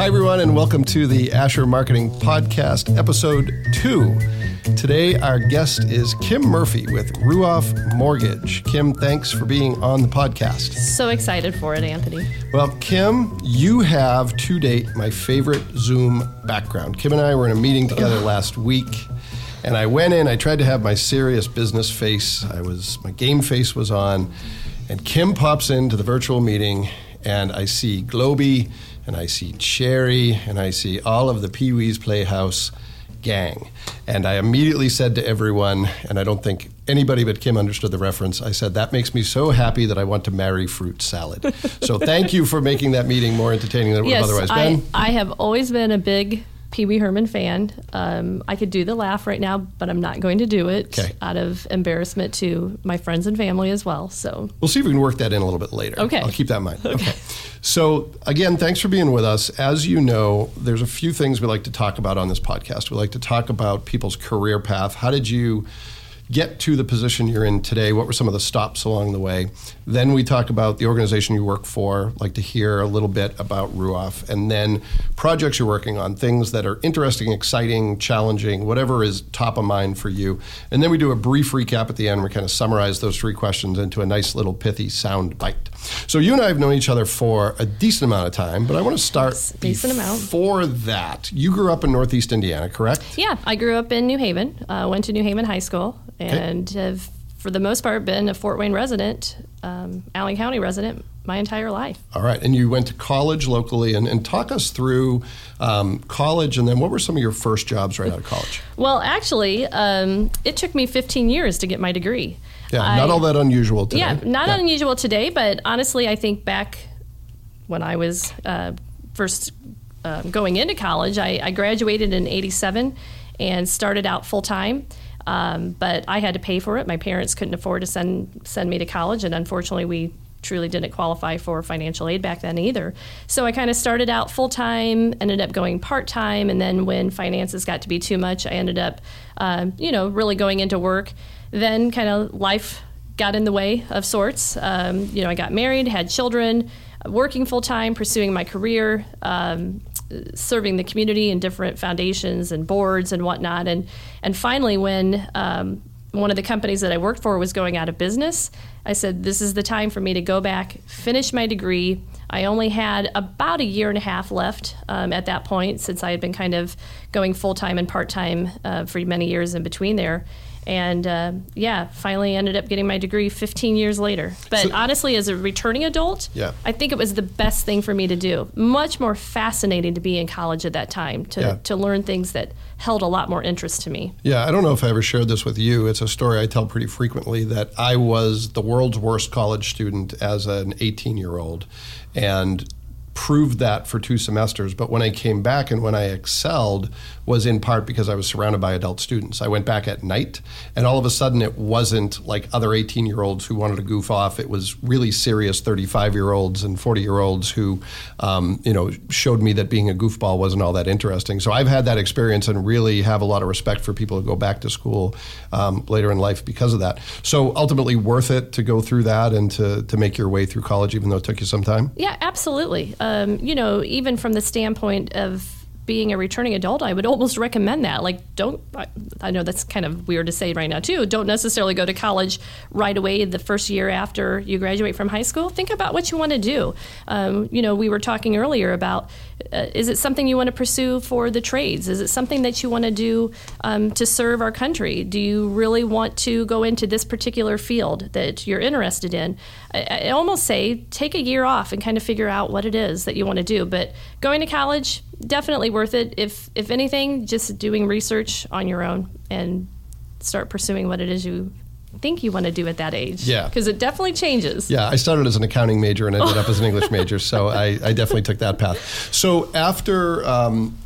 Hi, everyone, and welcome to the Asher Marketing Podcast, episode two. Today, our guest is Kim Murphy with Ruoff Mortgage. Kim, thanks for being on the podcast. So excited for it, Anthony. Well, Kim, you have to date my favorite Zoom background. Kim and I were in a meeting together last week. And I went in, I tried to have my serious business face. I was my game face was on. And Kim pops into the virtual meeting and I see Globey and I see Chairry and I see all of the Pee Wee's Playhouse gang. And I immediately said to everyone, and I don't think anybody but Kim understood the reference, I said, that makes me so happy that I want to marry fruit salad. so thank you for making that meeting more entertaining than it yes, would have otherwise been. I, I have always been a big Pee Wee Herman fan. Um, I could do the laugh right now, but I'm not going to do it Okay. out of embarrassment to my friends and family as well. So We'll see if we can work that in a little bit later. Okay. I'll keep that in mind. Okay. So, again, thanks for being with us. As you know, there's a few things we like to talk about on this podcast. We like to talk about people's career path. How did you get to the position you're in today? What were some of the stops along the way? Then we talk about the organization you work for, like to hear a little bit about Ruoff, and then projects you're working on, things that are interesting, exciting, challenging, whatever is top of mind for you. And then we do a brief recap at the end. We kind of summarize those three questions into a nice little pithy sound bite. So you and I have known each other for a decent amount of time, but I want to start decent amount. before that. You grew up in Northeast Indiana, correct? yeah, I grew up in New Haven. Uh, went to New Haven High School, and have for the most part been a Fort Wayne resident, um, Allen County resident my entire life. All right, and you went to college locally, and, and talk us through um, college, and then what were some of your first jobs right out of college? Well, actually, um, it took me 15 years to get my degree. Yeah, I- not all that unusual today. Yeah, not Yeah. unusual today, but honestly, I think back when I was uh, first uh, going into college, I, I graduated in '87 and started out full time. Um, but I had to pay for it. My parents couldn't afford to send send me to college, and unfortunately, we truly didn't qualify for financial aid back then either. So I kind of started out full time, ended up going part time, and then when finances got to be too much, I ended up, um, you know, really going into work. Then kind of life got in the way of sorts. Um, you know, I got married, had children, working full time, pursuing my career, um, serving the community and different foundations and boards and whatnot. And and finally, when um, one of the companies that I worked for was going out of business, I said, "This is the time for me to go back, finish my degree." I only had about a year and a half left um, at that point, since I had been kind of going full time and part time uh, for many years in between there. And uh, yeah, finally ended up getting my degree 15 years later. But So- honestly, as a returning adult, Yeah. I think it was the best thing for me to do. Much more fascinating to be in college at that time to, Yeah. to learn things that held a lot more interest to me. Yeah, I don't know if I ever shared this with you. It's a story I tell pretty frequently that I was the world's worst college student as an 18 year old and proved that for two semesters. But when I came back and when I excelled was in part because I was surrounded by adult students. I went back at night and all of a sudden it wasn't like other 18 year olds who wanted to goof off. It was really serious 35 year olds and 40 year olds who, um, you know, showed me that being a goofball wasn't all that interesting. So I've had that experience and really have a lot of respect for people who go back to school um, later in life because of that. So ultimately worth it to go through that and to, to make your way through college, even though it took you some time. Yeah, absolutely. Um, you know, even from the standpoint of being a returning adult, I would almost recommend that. Like, don't, I, I know that's kind of weird to say right now, too. Don't necessarily go to college right away the first year after you graduate from high school. Think about what you want to do. Um, you know, we were talking earlier about uh, is it something you want to pursue for the trades? Is it something that you want to do um, to serve our country? Do you really want to go into this particular field that you're interested in? I, I almost say take a year off and kind of figure out what it is that you want to do. But going to college, definitely worth it. If if anything, just doing research on your own and start pursuing what it is you think you want to do at that age. Yeah. because it definitely changes. Yeah, I started as an accounting major and ended up as an English major, so I, I definitely took that path. So after um,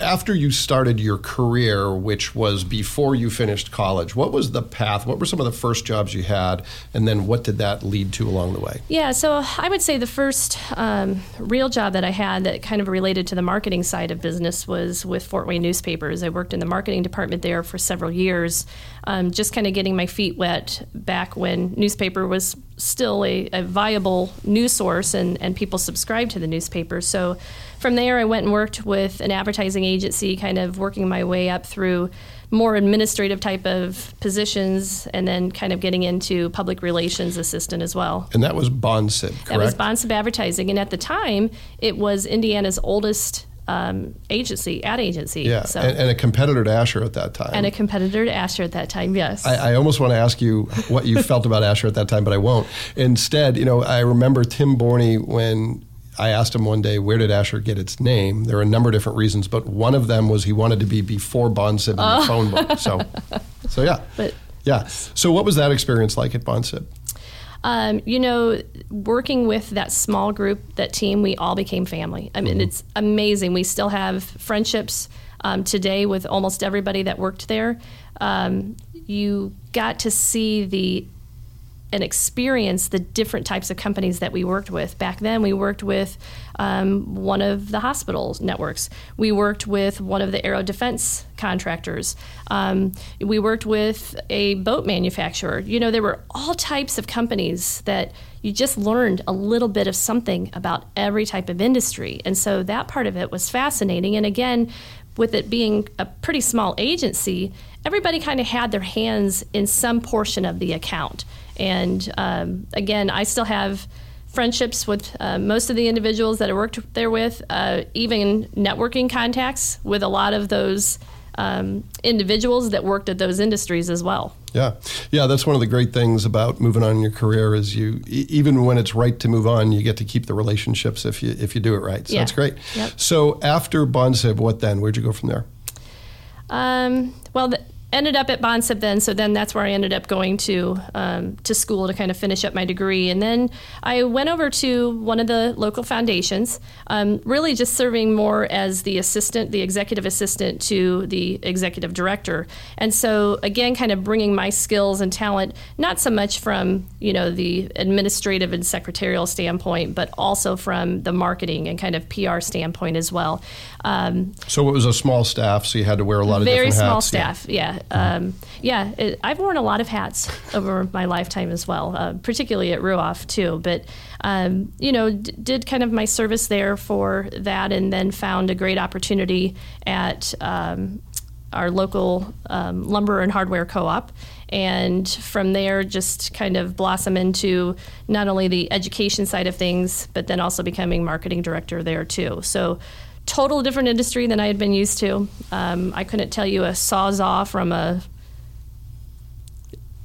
after you started your career, which was before you finished college, what was the path? What were some of the first jobs you had, and then what did that lead to along the way? Yeah, so I would say the first um, real job that I had that kind of related to the marketing side of business was with Fort Wayne Newspapers. I worked in the marketing department there for several years, um, just kind of getting my feet wet back when newspaper was still a, a, viable news source and, and people subscribed to the newspaper. So from there, I went and worked with an advertising agency, kind of working my way up through more administrative type of positions and then kind of getting into public relations assistant as well. And that was Bonsib, correct? That was Bonsib Advertising. And at the time, it was Indiana's oldest um, agency, ad agency. Yeah, so. and, and, a competitor to Asher at that time. And a competitor to Asher at that time, yes. I, I almost want to ask you what you felt about Asher at that time, but I won't. Instead, you know, I remember Tim Borney when I asked him one day, where did Asher get its name? There are a number of different reasons, but one of them was he wanted to be before Bonsib in oh. the phone book. So, so yeah. But, yeah. So what was that experience like at Bonsib? Um, you know, working with that small group, that team, we all became family. I mean, mm-hmm. it's amazing. We still have friendships um, today with almost everybody that worked there. Um, you got to see the and experience the different types of companies that we worked with. Back then, we worked with um, one of the hospital networks. We worked with one of the aero defense contractors. Um, we worked with a boat manufacturer. You know, there were all types of companies that you just learned a little bit of something about every type of industry. And so that part of it was fascinating. And again, with it being a pretty small agency, everybody kind of had their hands in some portion of the account. And um, again, I still have friendships with uh, most of the individuals that I worked there with, uh, even networking contacts with a lot of those um, individuals that worked at those industries as well. Yeah, yeah, that's one of the great things about moving on in your career is you even when it's right to move on, you get to keep the relationships if you if you do it right. So yeah. that's great. Yep. So after Bonsib, what then? Where'd you go from there? Um, well, the, ended up at Bonsib then, so then that's where I ended up going to um, to school to kind of finish up my degree, and then I went over to one of the local foundations, um, really just serving more as the assistant, the executive assistant to the executive director, and so again, kind of bringing my skills and talent, not so much from you know the administrative and secretarial standpoint, but also from the marketing and kind of PR standpoint as well. Um, so it was a small staff, so you had to wear a lot of hats very small hats. staff, yeah. Yeah, um, yeah. It, I've worn a lot of hats over my lifetime as well, uh, particularly at Ruoff too. But um, you know, d- did kind of my service there for that, and then found a great opportunity at um, our local um, lumber and hardware co-op and from there just kind of blossom into not only the education side of things but then also becoming marketing director there too so total different industry than I had been used to. Um, I couldn't tell you a sawzall from a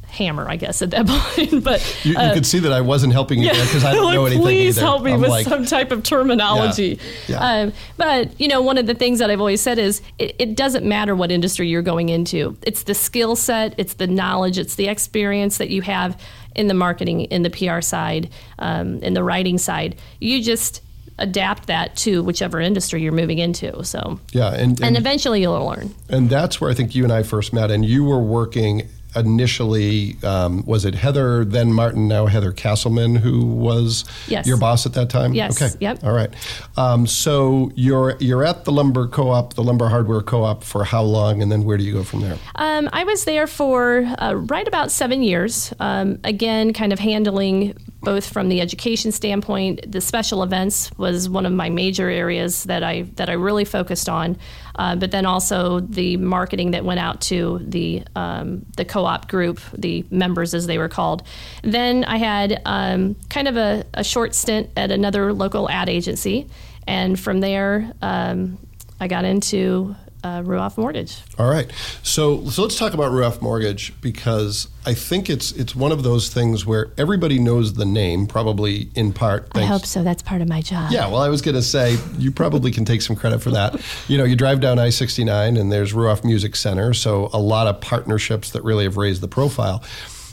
hammer, I guess, at that point. but you, you uh, could see that I wasn't helping you because I don't know anything. Either. Please either. help me I'm with like, some type of terminology. Yeah, yeah. Um, but you know, one of the things that I've always said is it, it doesn't matter what industry you're going into. It's the skill set, it's the knowledge, it's the experience that you have in the marketing, in the PR side, um, in the writing side. You just adapt that to whichever industry you're moving into. So yeah, and, and, and eventually you'll learn. And that's where I think you and I first met. And you were working initially um, was it Heather then Martin now Heather Castleman who was yes. your boss at that time? Yes. Okay. Yep. All right. Um, so you're you're at the lumber co-op, the lumber hardware co-op for how long, and then where do you go from there? Um, I was there for uh, right about seven years. Um, again, kind of handling both from the education standpoint. The special events was one of my major areas that I that I really focused on, uh, but then also the marketing that went out to the um, the co-op group, the members as they were called. Then I had um, kind of a, a, short stint at another local ad agency, and from there um, I got into uh, Ruoff Mortgage. All right, so so let's talk about Ruoff Mortgage because I think it's it's one of those things where everybody knows the name, probably in part. Thanks. I hope so. That's part of my job. Yeah, well, I was going to say you probably can take some credit for that. You know, you drive down I sixty nine and there's Ruoff Music Center, so a lot of partnerships that really have raised the profile.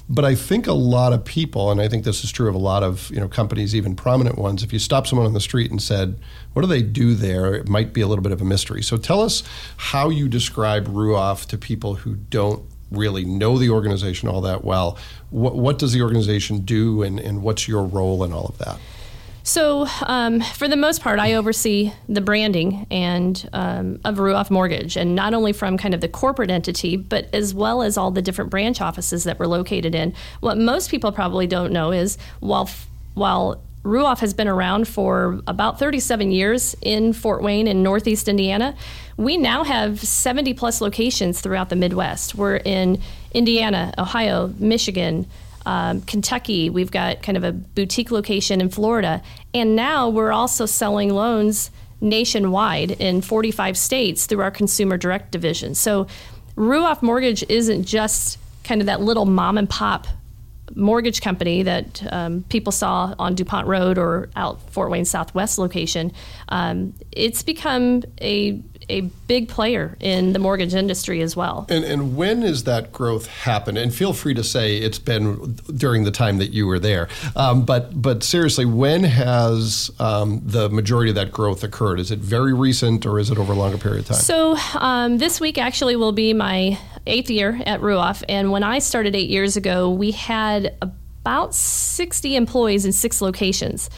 But I think a lot of people, and I think this is true of a lot of you know companies, even prominent ones. If you stop someone on the street and said, "What do they do there?" It might be a little bit of a mystery. So tell us how you describe Ruoff to people who don't really know the organization all that well. What, what does the organization do, and, and what's your role in all of that? So, um, for the most part, I oversee the branding and um, of Ruoff Mortgage, and not only from kind of the corporate entity, but as well as all the different branch offices that we're located in. What most people probably don't know is while while Ruoff has been around for about 37 years in Fort Wayne in Northeast Indiana. We now have 70 plus locations throughout the Midwest. We're in Indiana, Ohio, Michigan, um, Kentucky. We've got kind of a boutique location in Florida. And now we're also selling loans nationwide in 45 states through our consumer direct division. So Ruoff Mortgage isn't just kind of that little mom and pop mortgage company that um, people saw on DuPont Road or out Fort Wayne Southwest location. Um, it's become a a big player in the mortgage industry as well. And, and when is that growth happened? And feel free to say it's been during the time that you were there. Um, but but seriously, when has um, the majority of that growth occurred? Is it very recent or is it over a longer period of time? So um, this week actually will be my eighth year at Ruoff, and when I started eight years ago, we had about 60 employees in six locations.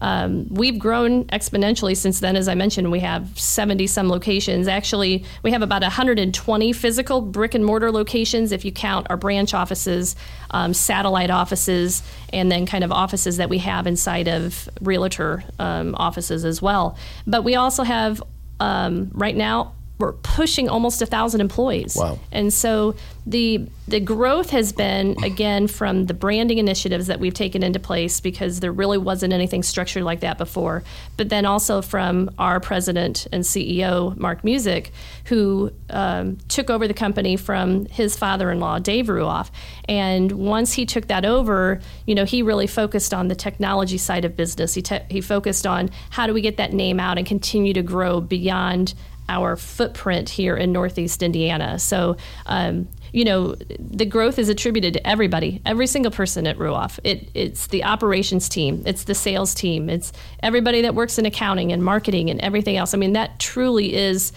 Um, we've grown exponentially since then. As I mentioned, we have 70 some locations. Actually, we have about 120 physical brick and mortar locations if you count our branch offices, um, satellite offices, and then kind of offices that we have inside of realtor um, offices as well. But we also have um, right now we're pushing almost a thousand employees. Wow. And so the the growth has been again from the branding initiatives that we've taken into place because there really wasn't anything structured like that before. But then also from our president and CEO Mark Music, who um, took over the company from his father-in-law Dave Ruoff. And once he took that over, you know, he really focused on the technology side of business. He te- he focused on how do we get that name out and continue to grow beyond our footprint here in Northeast Indiana. So, um, you know, the growth is attributed to everybody, every single person at Ruoff. It, it's the operations team, it's the sales team, it's everybody that works in accounting and marketing and everything else. I mean, that truly is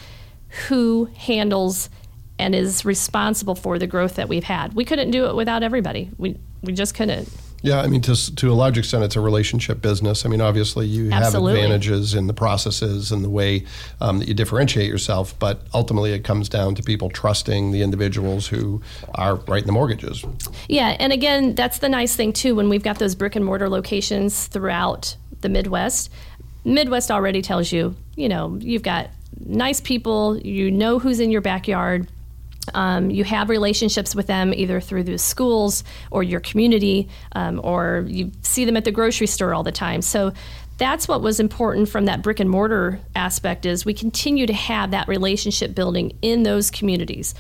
who handles and is responsible for the growth that we've had. We couldn't do it without everybody. We we just couldn't. Yeah, I mean, to, to a large extent, it's a relationship business. I mean, obviously, you Absolutely. have advantages in the processes and the way um, that you differentiate yourself, but ultimately, it comes down to people trusting the individuals who are writing the mortgages. Yeah, and again, that's the nice thing too when we've got those brick and mortar locations throughout the Midwest. Midwest already tells you, you know, you've got nice people, you know who's in your backyard, um, you have relationships with them either through the schools or your community, um, or you see them at the grocery store all the time. So that's what was important from that brick and mortar aspect is we continue to have that relationship building in those communities.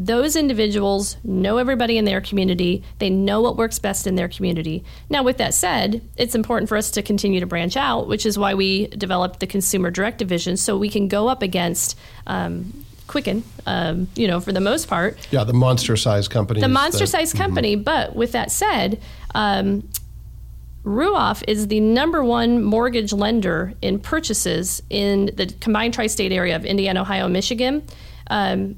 Those individuals know everybody in their community. They know what works best in their community. Now, with that said, it's important for us to continue to branch out, which is why we developed the consumer direct division so we can go up against um, Quicken, um, you know, for the most part. Yeah, the monster size company. The monster size company. Mm-hmm. But with that said, um, Ruoff is the number one mortgage lender in purchases in the combined tri state area of Indiana, Ohio, Michigan. Um,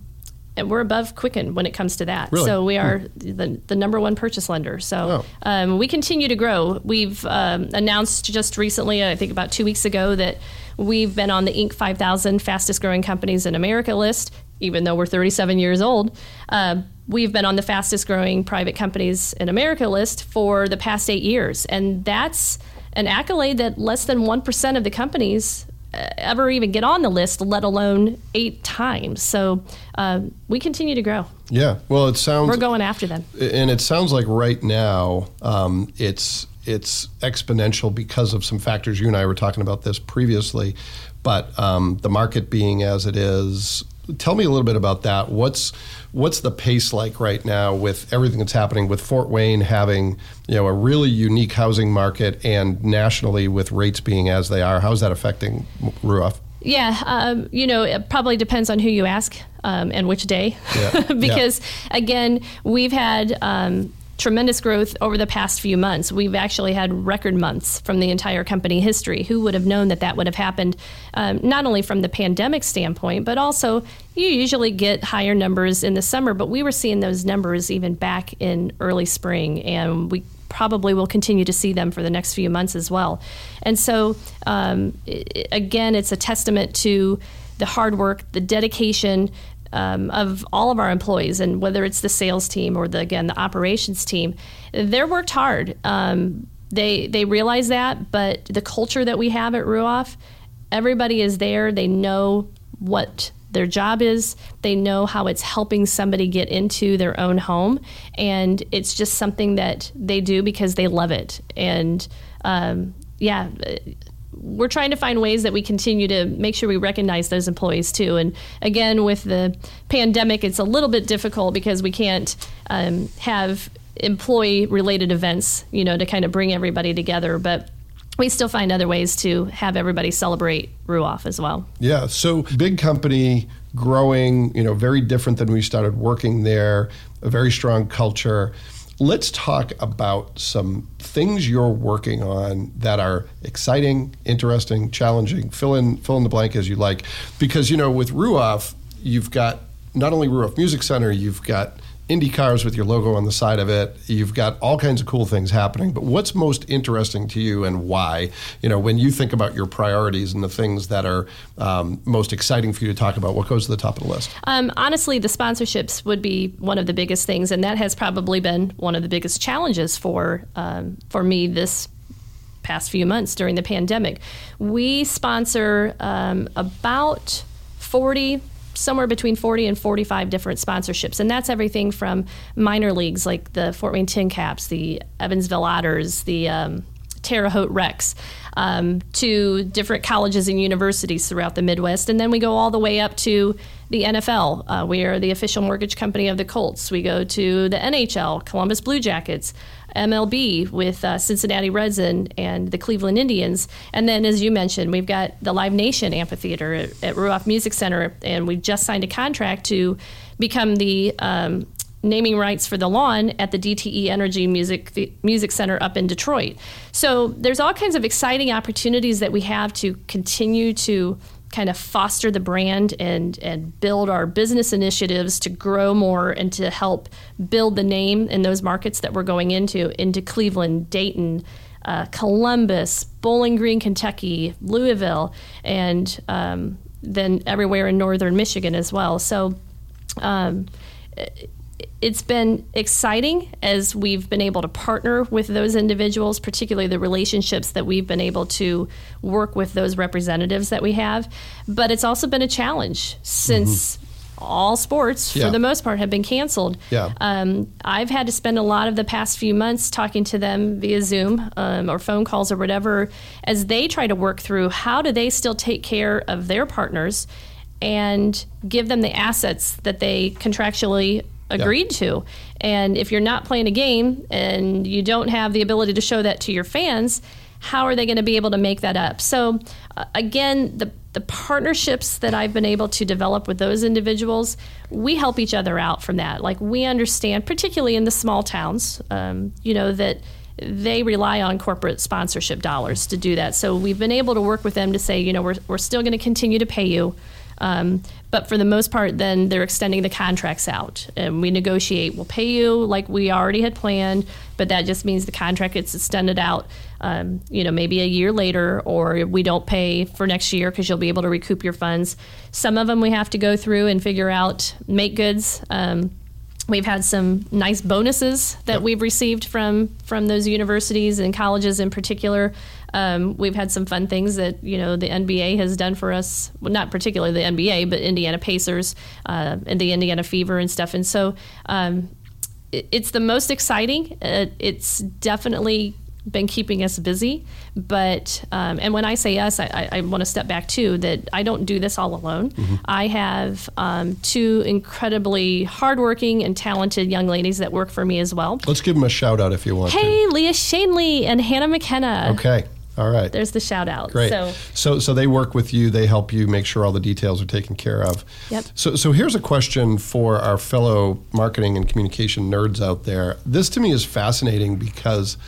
and we're above Quicken when it comes to that. Really? So we are hmm. the, the number one purchase lender. So oh. um, we continue to grow. We've um, announced just recently, I think about two weeks ago, that we've been on the Inc. 5000 fastest growing companies in America list, even though we're 37 years old. Uh, we've been on the fastest growing private companies in America list for the past eight years. And that's an accolade that less than 1% of the companies ever even get on the list, let alone eight times. So uh, we continue to grow. Yeah, well, it sounds we're going after them, and it sounds like right now um, it's it's exponential because of some factors. You and I were talking about this previously, but um, the market being as it is. Tell me a little bit about that. What's what's the pace like right now with everything that's happening with Fort Wayne having you know a really unique housing market and nationally with rates being as they are? How's that affecting Ruoff? Yeah, um, you know, it probably depends on who you ask um, and which day. Yeah. because, yeah. again, we've had um, tremendous growth over the past few months. We've actually had record months from the entire company history. Who would have known that that would have happened, um, not only from the pandemic standpoint, but also you usually get higher numbers in the summer, but we were seeing those numbers even back in early spring. And we probably will continue to see them for the next few months as well. And so, um, again, it's a testament to the hard work, the dedication. Um, of all of our employees, and whether it's the sales team or the again the operations team, they're worked hard. Um, they they realize that, but the culture that we have at Ruoff, everybody is there. They know what their job is. They know how it's helping somebody get into their own home, and it's just something that they do because they love it. And um, yeah, we're trying to find ways that we continue to make sure we recognize those employees too. And again, with the pandemic, it's a little bit difficult because we can't um, have employee related events, you know, to kind of bring everybody together. But we still find other ways to have everybody celebrate Ruoff as well. Yeah. So big company growing, you know, very different than we started working there, a very strong culture. Let's talk about some things you're working on that are exciting, interesting, challenging. Fill in fill in the blank as you like. Because, you know, with Ruoff, you've got not only Ruoff Music Center, you've got Indy cars with your logo on the side of it. You've got all kinds of cool things happening. But what's most interesting to you and why? You know, when you think about your priorities and the things that are um, most exciting for you to talk about, what goes to the top of the list? Um, honestly, the sponsorships would be one of the biggest things, and that has probably been one of the biggest challenges for um, for me this past few months during the pandemic. We sponsor um, about 40 somewhere between 40 and 45 different sponsorships. And that's everything from minor leagues like the Fort Wayne TinCaps, the Evansville Otters, the um, Terre Haute Rex, um, to different colleges and universities throughout the Midwest. And then we go all the way up to the NFL. Uh, we are the official mortgage company of the Colts. We go to the NHL, Columbus Blue Jackets. MLB with uh, Cincinnati Reds and, and the Cleveland Indians. And then, as you mentioned, we've got the Live Nation Amphitheater at, at Ruoff Music Center, and we've just signed a contract to become the um, naming rights for the lawn at the DTE Energy Music the Music Center up in Detroit. So there's all kinds of exciting opportunities that we have to continue to kind of foster the brand and and build our business initiatives to grow more and to help build the name in those markets that we're going into into Cleveland, Dayton, uh, Columbus, Bowling Green, Kentucky, Louisville, and um, then everywhere in northern Michigan as well. So. Um, it's been exciting as we've been able to partner with those individuals, particularly the relationships that we've been able to work with those representatives that we have. But it's also been a challenge since. Mm-hmm. All sports, yeah. for the most part, have been canceled. Yeah. Um, I've had to spend a lot of the past few months talking to them via Zoom um, or phone calls or whatever as they try to work through how do they still take care of their partners and give them the assets that they contractually agreed to. And if you're not playing a game and you don't have the ability to show that to your fans, how are they going to be able to make that up? So, uh, again, the the partnerships that I've been able to develop with those individuals, we help each other out from that. Like we understand, particularly in the small towns, um, you know that they rely on corporate sponsorship dollars to do that. So we've been able to work with them to say, you know, we're we're still going to continue to pay you. Um, but for the most part, then they're extending the contracts out, and we negotiate. We'll pay you like we already had planned, but that just means the contract gets extended out. Um, you know, maybe a year later, or we don't pay for next year because you'll be able to recoup your funds. Some of them we have to go through and figure out make goods. Um, we've had some nice bonuses that yep. we've received from from those universities and colleges in particular. Um, we've had some fun things that you know the NBA has done for us. Well, not particularly the NBA, but Indiana Pacers uh, and the Indiana Fever and stuff. And so um, it, it's the most exciting. Uh, it's definitely been keeping us busy. But um, and when I say us, I, I, I want to step back too. That I don't do this all alone. Mm-hmm. I have um, two incredibly hardworking and talented young ladies that work for me as well. Let's give them a shout out if you want. Hey, to. Leah Shanley and Hannah McKenna. Okay. All right. There's the shout out. Great. So, so, so they work with you. They help you make sure all the details are taken care of. Yep. So, so here's a question for our fellow marketing and communication nerds out there. This to me is fascinating because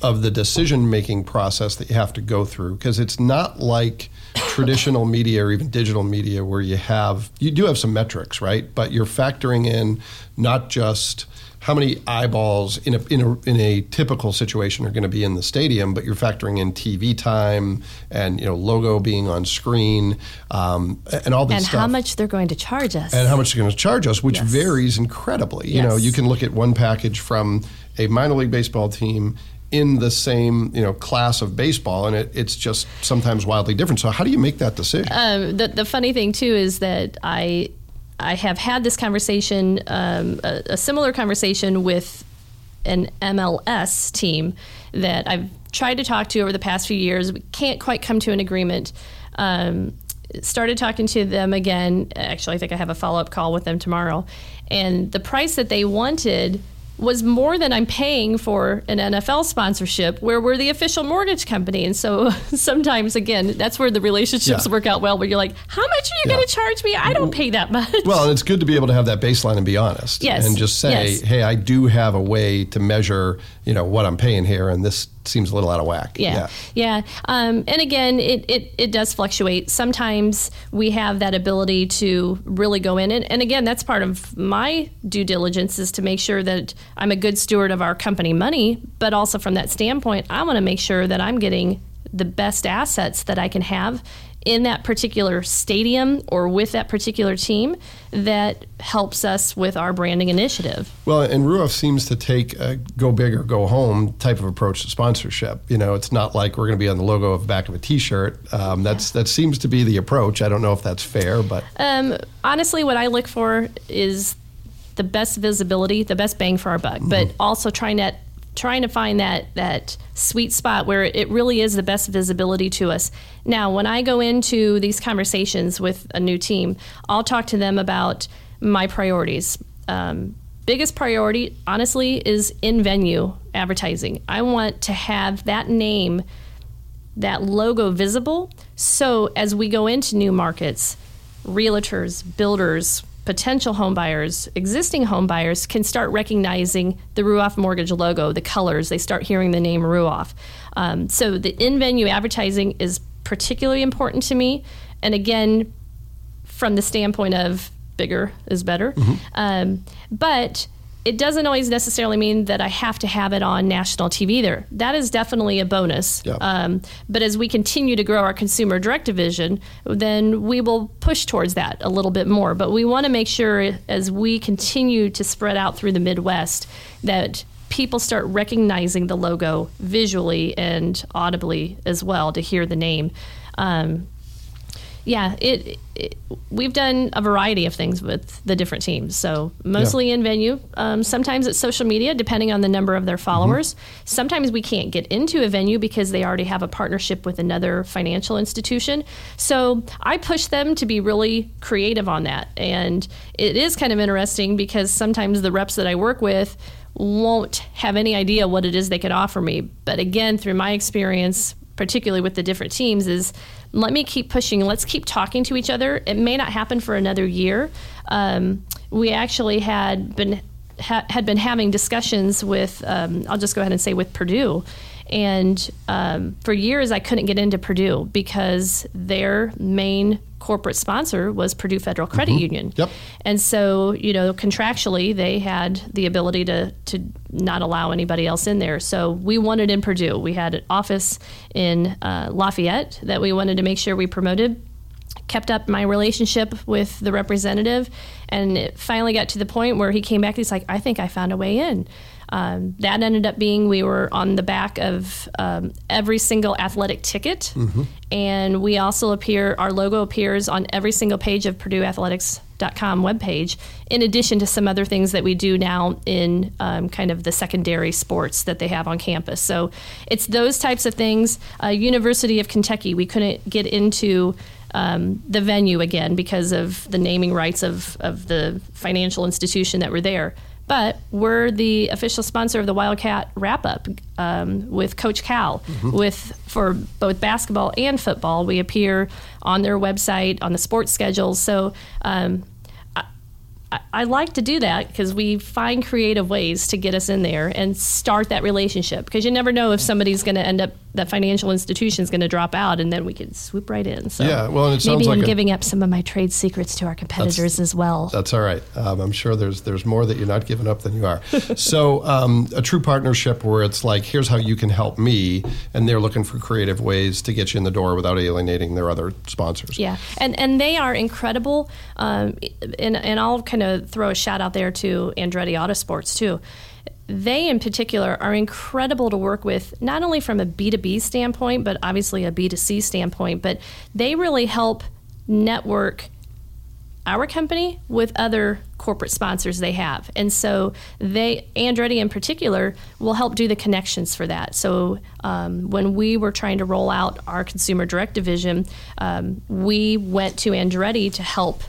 of the decision making process that you have to go through because it's not like traditional media or even digital media where you have you do have some metrics right but you're factoring in not just how many eyeballs in a, in a, in a typical situation are going to be in the stadium, but you're factoring in TV time and you know logo being on screen um, and all this and stuff. how much they're going to charge us. and how much they're going to charge us, which Yes. varies incredibly. You know, you can look at one package from a minor league baseball team in the same you know class of baseball, and it, it's just sometimes wildly different. So how do you make that decision? um, the, the funny thing too is that I I have had this conversation, um, a, a similar conversation with an MLS team that I've tried to talk to over the past few years. We can't quite come to an agreement. Um, started talking to them again. Actually, I think I have a follow up call with them tomorrow. And the price that they wanted was more than I'm paying for an NFL sponsorship, where we're the official mortgage company. And so sometimes, again, that's where the relationships Yeah. work out well, where you're like, how much are you Yeah. going to charge me? I don't pay that much. Well, and it's good to be able to have that baseline and be honest. Yes. And just say, Yes. hey, I do have a way to measure, you know, what I'm paying here, and this seems a little out of whack. Yeah, yeah. Um, and again, it, it, it does fluctuate. Sometimes we have that ability to really go in. And, and again, that's part of my due diligence is to make sure that I'm a good steward of our company money. But also from that standpoint, I want to make sure that I'm getting the best assets that I can have in that particular stadium or with that particular team that helps us with our branding initiative. Well, and Ruoff seems to take a go big or go home type of approach to sponsorship. You know, it's not like we're going to be on the logo of the back of a T-shirt. Um, that's that seems to be the approach. I don't know if that's fair, but Um, honestly, what I look for is the best visibility, the best bang for our buck, but also trying that trying to find that that sweet spot where it really is the best visibility to us. Now, when I go into these conversations with a new team, I'll talk to them about my priorities. Um, biggest priority, honestly, is in venue advertising. I want to have that name that logo visible. So as we go into new markets, realtors, builders, potential home buyers, existing home buyers can start recognizing the Ruoff Mortgage logo, the colors. They start hearing the name Ruoff. Um, so the in-venue advertising is particularly important to me. And again, from the standpoint of bigger is better. Um, but it doesn't always necessarily mean that I have to have it on national TV there. That is definitely a bonus. Yeah. Um, but as we continue to grow our consumer direct division, then we will push towards that a little bit more. But we want to make sure as we continue to spread out through the Midwest that people start recognizing the logo visually and audibly as well to hear the name. Um, yeah, it, it. We've done a variety of things with the different teams. So mostly in venue. Um, sometimes it's social media, depending on the number of their followers. Sometimes we can't get into a venue because they already have a partnership with another financial institution. So I push them to be really creative on that, and it is kind of interesting because sometimes the reps that I work with won't have any idea what it is they could offer me. But again, through my experience, particularly with the different teams, is let me keep pushing. Let's keep talking to each other. It may not happen for another year. Um, we actually had been ha- had been having discussions with. Um, I'll just go ahead and say with Purdue. And um, for years, I couldn't get into Purdue because their main corporate sponsor was Purdue Federal Credit Union. Yep. And so, you know, contractually, they had the ability to, to not allow anybody else in there. So we wanted in Purdue. We had an office in uh, Lafayette that we wanted to make sure we promoted. Kept up my relationship with the representative, and it finally got to the point where he came back. And he's like, "I think I found a way in." Um, that ended up being we were on the back of um, every single athletic ticket, and we also appear. Our logo appears on every single page of PurdueAthletics.com webpage. In addition to some other things that we do now in um, kind of the secondary sports that they have on campus. So it's those types of things. Uh, University of Kentucky, we couldn't get into um, the venue again because of the naming rights of, of the financial institution that were there. But we're the official sponsor of the Wildcat Wrap Up um, with Coach Cal. With for both basketball and football, we appear on their website on the sports schedules. So um, I- I, like to do that because we find creative ways to get us in there and start that relationship because you never know if somebody's going to end up that financial institution is going to drop out and then we can swoop right in. So Yeah, well, and it sounds maybe I'm a- giving up some of my trade secrets to our competitors as well. That's all right. Um, I'm sure there's there's more that you're not giving up than you are. so um, a true partnership where it's like, here's how you can help me, and they're looking for creative ways to get you in the door without alienating their other sponsors. Yeah, and and they are incredible. Um, and and I'll kind of throw a shout out there to Andretti Autosports too. They in particular are incredible to work with, not only from a B2B standpoint, but obviously a B2C standpoint. But they really help network our company with other corporate sponsors they have. And so they, Andretti in particular, will help do the connections for that. So um, when we were trying to roll out our consumer direct division, um, we went to Andretti to help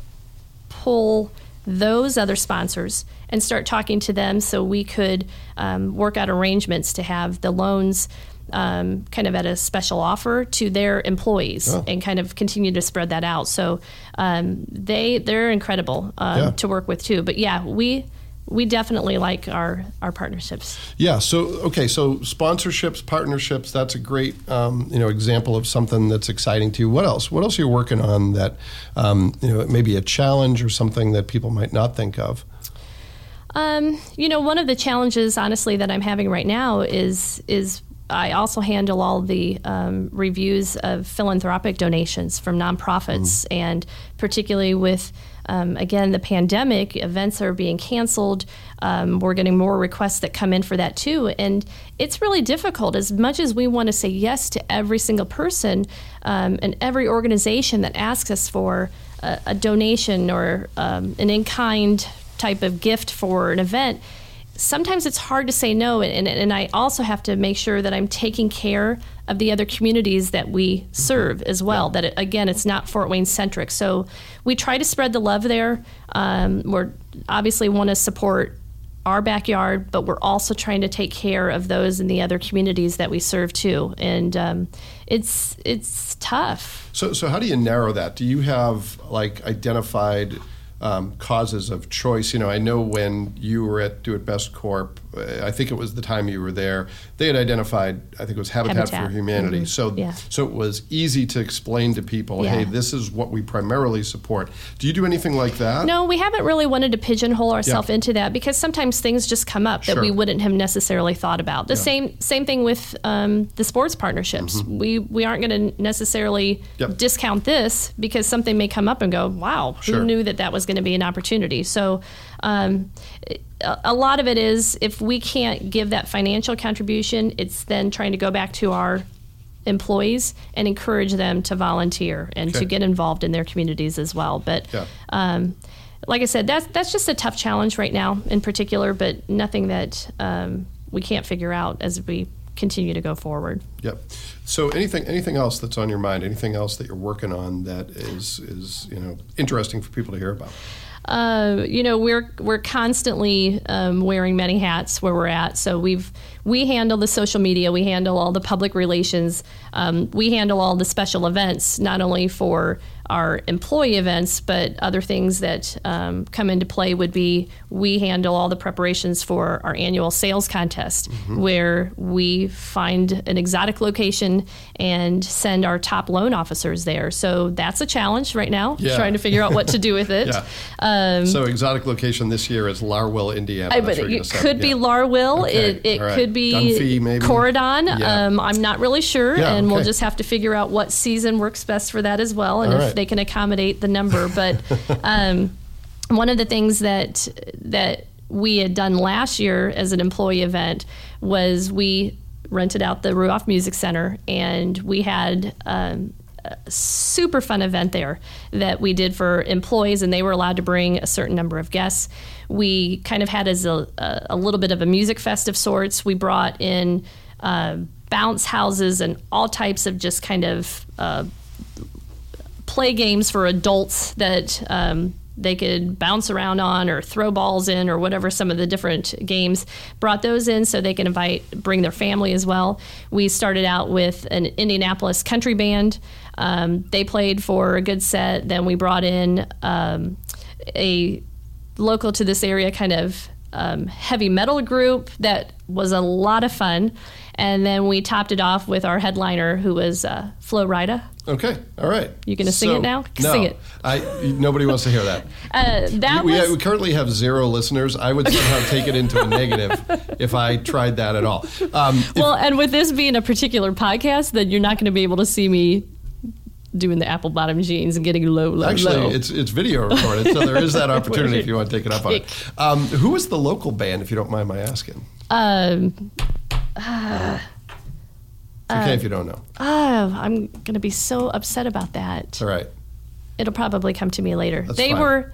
pull those other sponsors and start talking to them so we could um, work out arrangements to have the loans um, kind of at a special offer to their employees Oh. and kind of continue to spread that out. So um, they they're incredible um, Yeah. to work with too. But yeah, we we definitely like our our partnerships. Yeah. So okay. So sponsorships, partnerships. That's a great um, you know example of something that's exciting to you. What else? What else are you working on that um, you know maybe a challenge or something that people might not think of? Um, you know, one of the challenges, honestly, that I'm having right now is is I also handle all the um, reviews of philanthropic donations from nonprofits, and particularly with um, again the pandemic, events are being canceled. Um, we're getting more requests that come in for that too, and it's really difficult. As much as we want to say yes to every single person um, and every organization that asks us for a, a donation or um, an in kind type of gift for an event, sometimes it's hard to say no. And, and I also have to make sure that I'm taking care of the other communities that we serve as well. That, it, again, it's not Fort Wayne centric. So we try to spread the love there. Um, we're obviously want to support our backyard, but we're also trying to take care of those in the other communities that we serve too. And um, it's it's tough. So, so how do you narrow that? Do you have like identified um, causes of choice? You know, I know when you were at Do It Best Corp, uh, I think it was the time you were there. They had identified, I think it was Habitat, Habitat. for Humanity. Mhm. So, Yeah. so it was easy to explain to people, Yeah. hey, this is what we primarily support. Do you do anything like that? No, we haven't really wanted to pigeonhole ourselves Yeah. into that because sometimes things just come up that we wouldn't have necessarily thought about. The same same thing with um, the sports partnerships. We we aren't going to necessarily Mm-hmm. Yep. discount this because something may come up and go, wow, Sure. who knew that that was going to be an opportunity? So. Um, a lot of it is if we can't give that financial contribution, it's then trying to go back to our employees and encourage them to volunteer and Okay. to get involved in their communities as well. But Yeah. um, like I said, that's that's just a tough challenge right now in particular, but nothing that um, we can't figure out as we continue to go forward. Yep. So anything anything else that's on your mind? Anything else that you're working on that is is you know interesting for people to hear about? Uh, you know, we're we're constantly um, wearing many hats where we're at. So we've we handle the social media, we handle all the public relations, um, we handle all the special events, not only for our employee events, but other things that um, come into play would be we handle all the preparations for our annual sales contest, where we find an exotic location and send our top loan officers there. So that's a challenge right now, Yeah. trying to figure out what to do with it. Yeah. so exotic location this year is Larwill, Indiana. Um, I, but it could be yeah. Larwill. Okay, It, it right. could be Dunfee, maybe? Corydon. Yeah. Um, I'm not really sure, and we'll just have to figure out what season works best for that as well, and All if right. They can accommodate the number. But um, one of the things that that we had done last year as an employee event was we rented out the Ruoff Music Center, and we had. Um, a super fun event there that we did for employees, and they were allowed to bring a certain number of guests. We kind of had as a, a, a little bit of a music fest of sorts. We brought in uh, bounce houses and all types of just kind of uh, play games for adults that um, they could bounce around on or throw balls in or whatever some of the different games brought those in so they can invite bring their family as well. We started out with an indianapolis country band. Um, they played for a good set. Then we brought in um, a local to this area kind of um, heavy metal group that was a lot of fun. And then we topped it off with our headliner, who was uh, Flo Rida. Okay, all right. You gonna sing it now? No, Sing it. I, nobody wants to hear that. Uh, that we, was we currently have zero listeners. I would somehow take it into a negative if I tried that at all. Um, if- well, and with this being a particular podcast, then you're not going to be able to see me doing the apple bottom jeans and getting low, low, Actually, low. it's it's video recorded, so there is that opportunity if you want to take it up on it. Um, who is the local band, if you don't mind my asking? um, It's okay if you don't know. oh, I'm going to be so upset about that. All right. It'll probably come to me later. That's they fine. were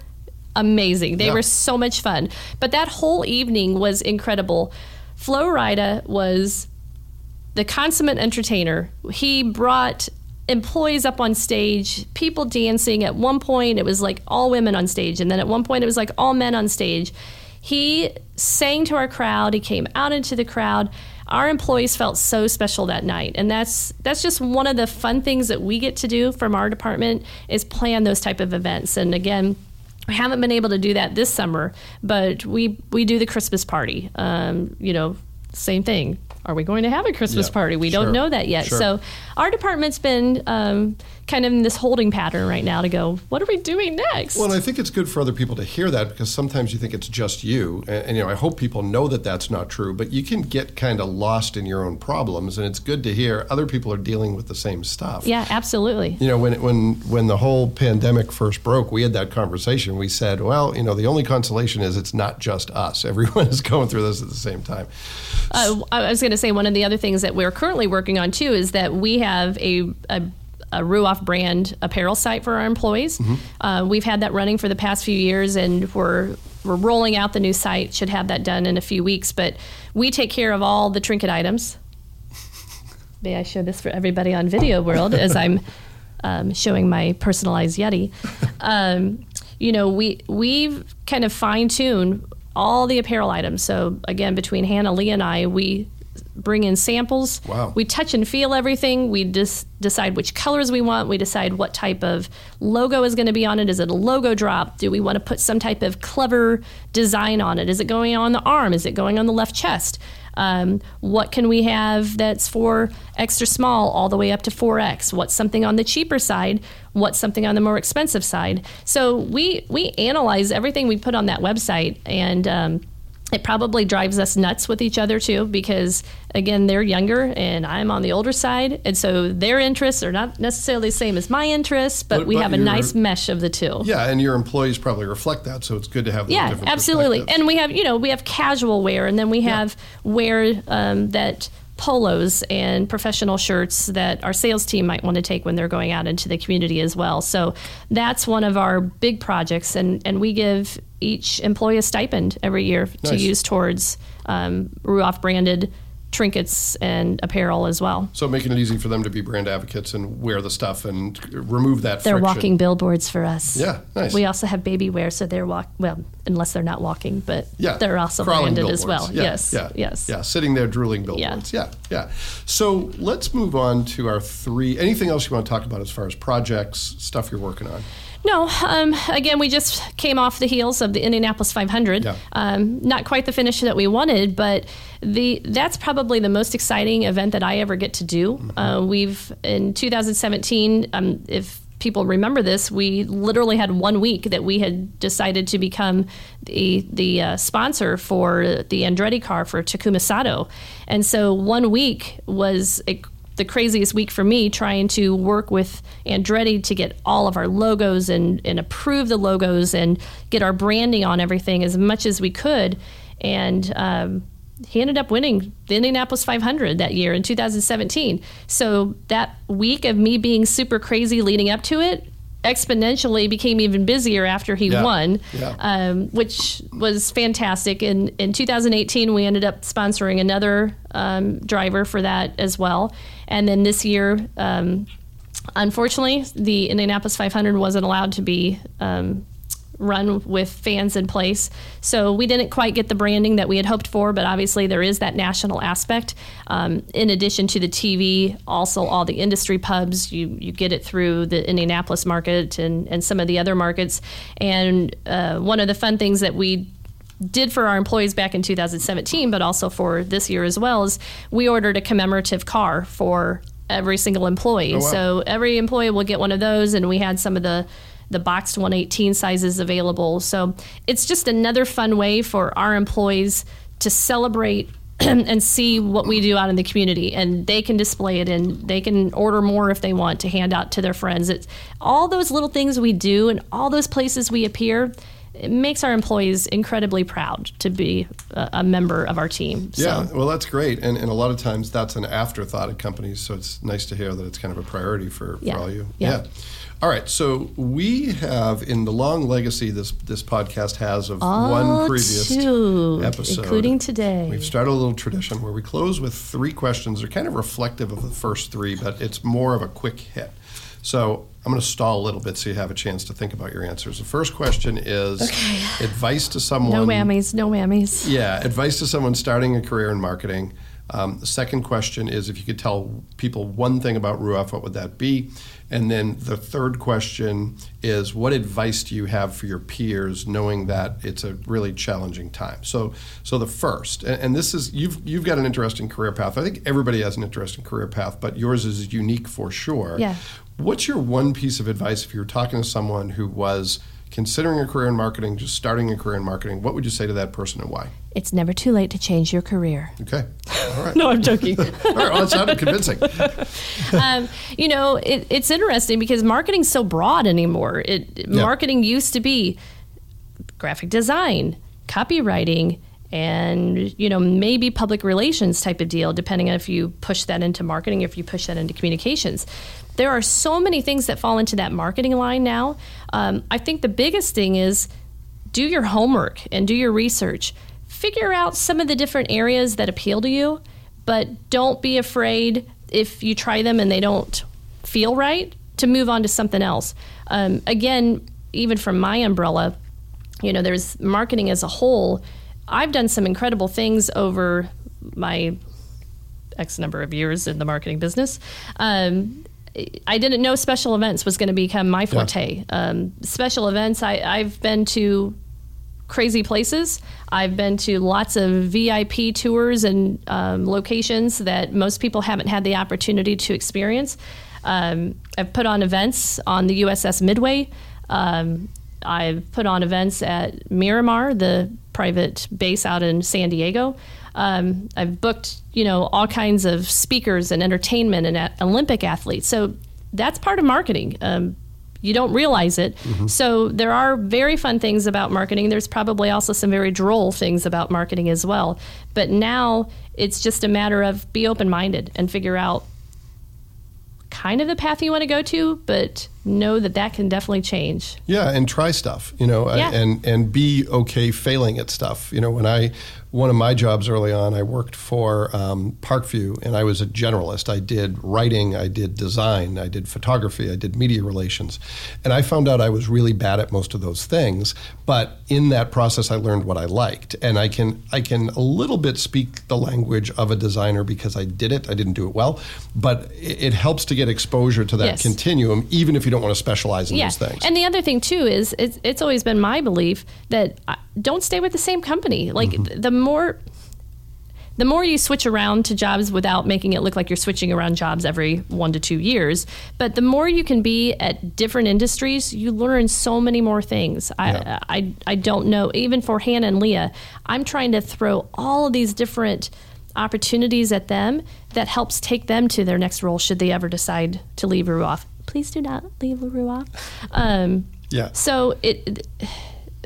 amazing. They Yeah. were so much fun. But that whole evening was incredible. Flo Rida was the consummate entertainer. He brought employees up on stage, people dancing. At one point, it was like all women on stage, and then at one point, it was like all men on stage. He sang to our crowd. He came out into the crowd. Our employees felt so special that night, and that's that's just one of the fun things that we get to do from our department is plan those type of events. And again, we haven't been able to do that this summer, but we we do the Christmas party. Um, you know, same thing. Are we going to have a Christmas Yeah, party? We sure, don't know that yet. sure. So our department's been um, kind of in this holding pattern right now to go. What are we doing next? Well, I think it's good for other people to hear that because sometimes you think it's just you, and, and you know I hope people know that that's not true. But you can get kind of lost in your own problems, and it's good to hear other people are dealing with the same stuff. yeah, absolutely. You know, when when when the whole pandemic first broke, we had that conversation. We said, well, you know, the only consolation is it's not just us. Everyone is going through this at the same time. Uh, I was going to say one of the other things that we're currently working on too is that we have a, a, a Ruoff brand apparel site for our employees. Uh, we've had that running for the past few years, and we're we're rolling out the new site. Should have that done in a few weeks, but we take care of all the trinket items. May I show this for everybody on Video World as I'm um, showing my personalized Yeti? Um, you know, we we've kind of fine tuned all the apparel items. So again, between Hannah, Lee, and I, we bring in samples. Wow. We touch and feel everything. We just decide which colors we want. We decide what type of logo is going to be on it. Is it a logo drop? Do we want to put some type of clever design on it? Is it going on the arm? Is it going on the left chest? Um, what can we have that's for extra small all the way up to 4x? What's something on the cheaper side? What's something on the more expensive side? So we we analyze everything we put on that website, and um, it probably drives us nuts with each other too, because again, they're younger and I'm on the older side, and so their interests are not necessarily the same as my interests, but, But- we but have a nice mesh of the two. Yeah, and your employees probably reflect that, so it's good to have. Yeah, different absolutely. And we have, you know, we have casual wear, and then we have wear um, that polos and professional shirts that our sales team might want to take when they're going out into the community as well. So that's one of our big projects, and, and we give each employee a stipend every year to use towards um, Ruoff branded trinkets and apparel as well. So making it easy for them to be brand advocates and wear the stuff and remove that They're friction. walking billboards for us. Yeah, nice. We also have baby wear, so they're walk well, unless they're not walking, but Yeah, they're also crawling branded as well. billboards. Yeah, yes, yeah, yes. yeah, sitting there drooling billboards. Yeah. yeah, So let's move on to our three. Anything else you want to talk about as far as projects, stuff you're working on? No, um, again, we just came off the heels of the Indianapolis 500. Yeah. Um, not quite the finish that we wanted, but the that's probably the most exciting event that I ever get to do. Uh, we've in 2017, um, if people remember this, we literally had one week that we had decided to become the the uh, sponsor for the Andretti car for Takuma Sato, and so one week was. A, the craziest week for me trying to work with Andretti to get all of our logos and, and approve the logos and get our branding on everything as much as we could. And um, he ended up winning the Indianapolis 500 that year in 2017. So that week of me being super crazy leading up to it exponentially became even busier after he Yeah. won, Yeah. um, which was fantastic. And in 2018, we ended up sponsoring another um, driver for that as well. And then this year, um, unfortunately, the Indianapolis 500 wasn't allowed to be um, run with fans in place. So we didn't quite get the branding that we had hoped for, but obviously there is that national aspect. Um, in addition to the TV, also all the industry pubs, you, you get it through the Indianapolis market and, and some of the other markets. And uh, one of the fun things that we did for our employees back in 2017, but also for this year as well, is we ordered a commemorative car for every single employee. Oh, wow. So every employee will get one of those, and we had some of the the boxed 118 sizes available. So it's just another fun way for our employees to celebrate and see what we do out in the community and they can display it and they can order more if they want to hand out to their friends it's all those little things we do and all those places we appear it makes our employees incredibly proud to be a, a member of our team so. Yeah, well, that's great, and, and a lot of times that's an afterthought at companies. So it's nice to hear that it's kind of a priority for, Yeah, for all you. yeah. All right, so we have in the long legacy this this podcast has of All one previous two, episode, including today. We've started a little tradition where we close with three questions. They're kind of reflective of the first three, but it's more of a quick hit. So I'm going to stall a little bit so you have a chance to think about your answers. The first question is advice to someone. no whammies no whammies Yeah, advice to someone starting a career in marketing. Um, the second question is if you could tell people one thing about Ruoff, what would that be? And then the third question is what advice do you have for your peers, knowing that it's a really challenging time? So, so the first, and, and this is you've you've got an interesting career path. I think everybody has an interesting career path, but yours is unique for sure. Yeah. What's your one piece of advice if you were talking to someone who was considering a career in marketing, just starting a career in marketing? What would you say to that person and why? it's never too late to change your career Okay. All right. no i'm joking All right. Well, that sounded convincing. um, you know, it, it's interesting because marketing's so broad anymore. It marketing used to be graphic design, copywriting, and you know maybe public relations type of deal, depending on if you push that into marketing, if you push that into communications. There are so many things that fall into that marketing line now. Um, I think the biggest thing is do your homework and do your research. Figure out some of the different areas that appeal to you, but don't be afraid if you try them and they don't feel right to move on to something else. Um, again, even from my umbrella, you know, there's marketing as a whole. I've done some incredible things over my X number of years in the marketing business. Um, I didn't know special events was going to become my forte. Um, special events, I, I've been to crazy places. I've been to lots of VIP tours and um, locations that most people haven't had the opportunity to experience. Um, I've put on events on the USS Midway. Um, I've put on events at Miramar, the private base out in San Diego. Um, I've booked, you know, all kinds of speakers and entertainment and a- Olympic athletes. So that's part of marketing. Um, you don't realize it. So there are very fun things about marketing. There's probably also some very droll things about marketing as well. But now it's just a matter of be open minded and figure out kind of the path you want to go to, but know that that can definitely change. Yeah, and try stuff, you know, Yeah. and and be okay failing at stuff. You know, when I one of my jobs early on, I worked for um, Parkview, and I was a generalist. I did writing, I did design, I did photography, I did media relations, and I found out I was really bad at most of those things. But in that process, I learned what I liked, and I can I can a little bit speak the language of a designer because I did it. I didn't do it well, but it, it helps to get exposure to that Yes. continuum, even if you don't want to specialize in yeah. those things. And the other thing too is it's, it's always been my belief that uh, don't stay with the same company. Like Mm-hmm. the more the more you switch around to jobs without making it look like you're switching around jobs every one to two years, but the more you can be at different industries, you learn so many more things. Yeah. I, I I don't know. Even for Hannah and Leah, I'm trying to throw all of these different opportunities at them that helps take them to their next role should they ever decide to leave Ruoff. Please do not leave Ruoff. Um, Yeah. so it,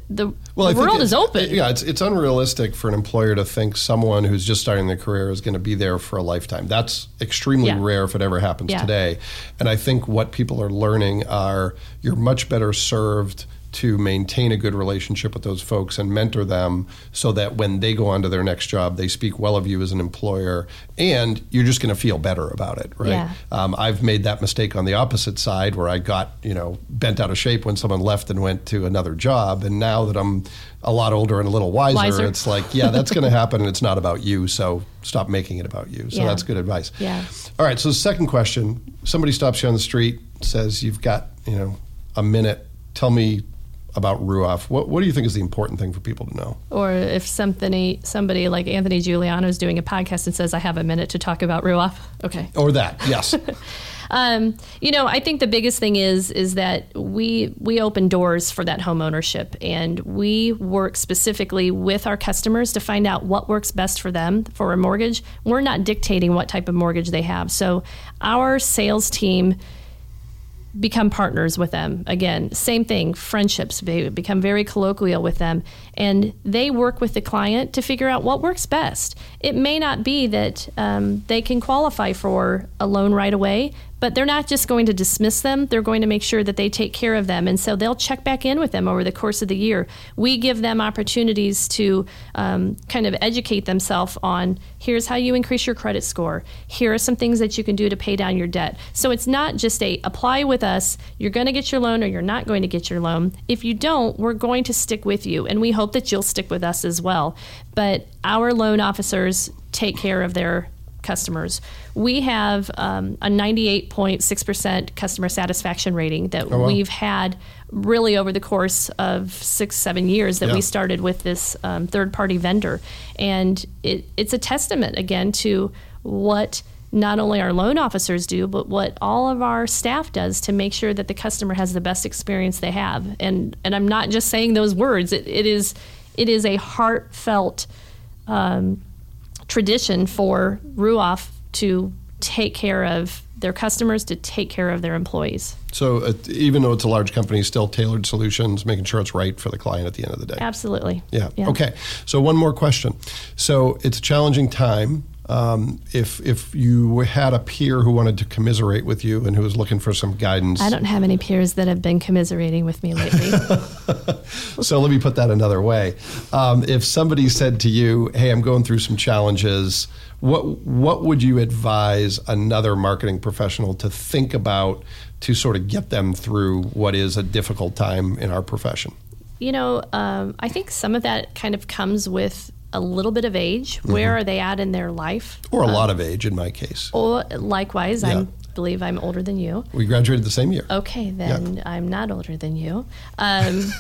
the, Well, the world is open. Yeah, it's it's unrealistic for an employer to think someone who's just starting their career is going to be there for a lifetime. That's extremely Yeah. rare if it ever happens Yeah. today. And I think what people are learning are you're much better served to maintain a good relationship with those folks and mentor them so that when they go on to their next job, they speak well of you as an employer and you're just going to feel better about it, right? Yeah. Um, I've made that mistake on the opposite side where I got, you know, bent out of shape when someone left and went to another job. And now that I'm a lot older and a little wiser, Wiser. it's like, yeah, that's going to happen and it's not about you. So stop making it about you. So Yeah. that's good advice. Yeah. All right. So, second question somebody stops you on the street, says, You've got, you know, a minute. Tell me about Ruoff. What, what do you think is the important thing for people to know? Or if somebody somebody like Anthony Giuliano is doing a podcast and says, "I have a minute to talk about Ruoff." Okay. Or that, yes. Um, you know, I think the biggest thing is is that we we open doors for that home ownership, and we work specifically with our customers to find out what works best for them for a mortgage. We're not dictating what type of mortgage they have, so our sales team become partners with them. Again, same thing, friendships, they become very colloquial with them, and they work with the client to figure out what works best. It may not be that um, they can qualify for a loan right away, but they're not just going to dismiss them. They're going to make sure that they take care of them. And so they'll check back in with them over the course of the year. We give them opportunities to um, kind of educate themselves on here's how you increase your credit score. Here are some things that you can do to pay down your debt. So it's not just a apply with us, you're going to get your loan or you're not going to get your loan. If you don't, we're going to stick with you. And we hope that you'll stick with us as well. But our loan officers take care of their customers. We have um, a 98.6% customer satisfaction rating that Oh, wow. we've had really over the course of six, seven years that Yeah. we started with this um, third party vendor. And it, it's a testament, again, to what not only our loan officers do, but what all of our staff does to make sure that the customer has the best experience they have. And, and I'm not just saying those words, it, it, is, it is a heartfelt um, tradition for Ruoff to take care of their customers, to take care of their employees. So uh, even though it's a large company, still tailored solutions, making sure it's right for the client at the end of the day. Absolutely. Yeah. Okay. So one more question. So it's a challenging time. Um, if if you had a peer who wanted to commiserate with you and who was looking for some guidance, I don't have any peers that have been commiserating with me lately. so let me put that another way. Um, if somebody said to you, "Hey, I'm going through some challenges," what what would you advise another marketing professional to think about to sort of get them through what is a difficult time in our profession? you know, um, I think some of that kind of comes with a little bit of age. Where are they at in their life? Or a lot of age in my case. Or likewise, Yeah. I believe I'm older than you. We graduated the same year. Okay, then I'm not older than you. Um,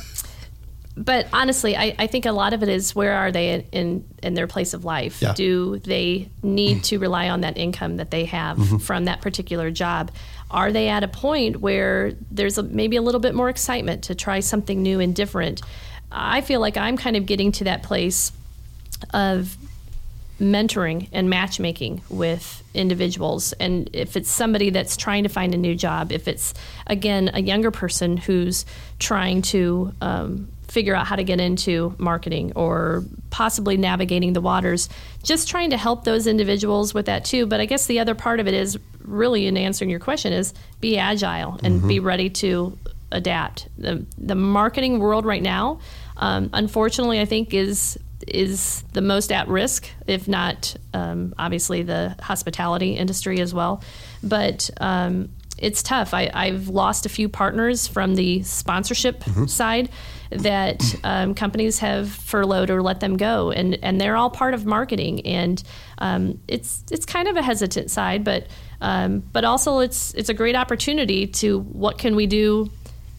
but honestly, I, I think a lot of it is where are they in in their place of life? Yeah. Do they need to rely on that income that they have Mm-hmm. from that particular job? Are they at a point where there's a, maybe a little bit more excitement to try something new and different? I feel like I'm kind of getting to that place of mentoring and matchmaking with individuals. And if it's somebody that's trying to find a new job, if it's, again, a younger person who's trying to um, figure out how to get into marketing or possibly navigating the waters, just trying to help those individuals with that too. But I guess the other part of it is really in answering your question is be agile and be ready to adapt. The, the marketing world right now, um, unfortunately, I think is is the most at risk, if not um, obviously the hospitality industry as well. But um, it's tough. I, I've lost a few partners from the sponsorship side that um, companies have furloughed or let them go, and, and they're all part of marketing. And um, it's it's kind of a hesitant side, but um, but also it's it's a great opportunity to what can we do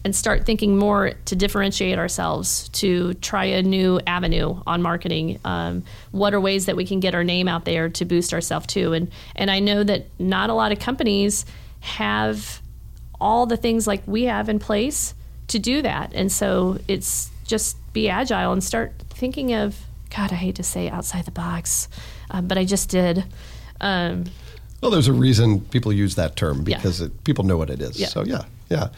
and start thinking more to differentiate ourselves, to try a new avenue on marketing. Um, what are ways that we can get our name out there to boost ourselves too? And and I know that not a lot of companies have all the things like we have in place to do that. And so it's just be agile and start thinking of God. I hate to say outside the box, uh, but I just did. Um, Well, there's a reason people use that term Yeah. because it, people know what it is. Yeah. So yeah, yeah.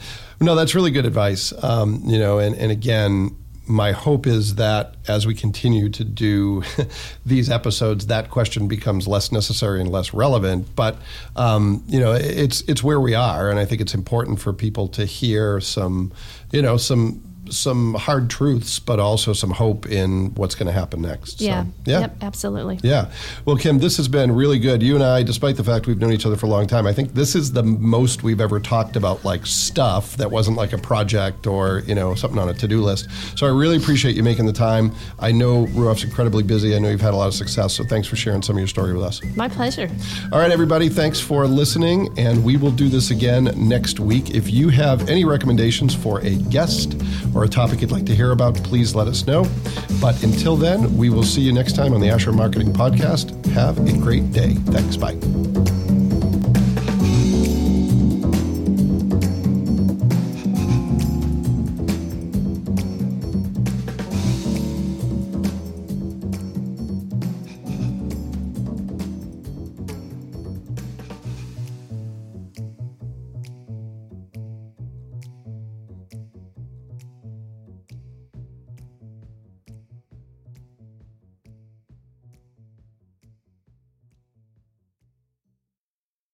No, that's really good advice. Um, you know, and, and again, my hope is that as we continue to do these episodes, that question becomes less necessary and less relevant. But um, you know, it's it's where we are, and I think it's important for people to hear some, you know, some some hard truths, but also some hope in what's going to happen next. Yeah. So, yeah. Yep, absolutely. Yeah. Well, Kim, this has been really good. You and I, despite the fact we've known each other for a long time, I think this is the most we've ever talked about like stuff that wasn't like a project or, you know, something on a to-do list. So I really appreciate you making the time. I know Ruoff's incredibly busy. I know you've had a lot of success. So thanks for sharing some of your story with us. My pleasure. All right, everybody, thanks for listening, and we will do this again next week. If you have any recommendations for a guest a topic you'd like to hear about, please let us know. But until then, we will see you next time on the Asher Marketing Podcast. Have a great day. Thanks. Bye.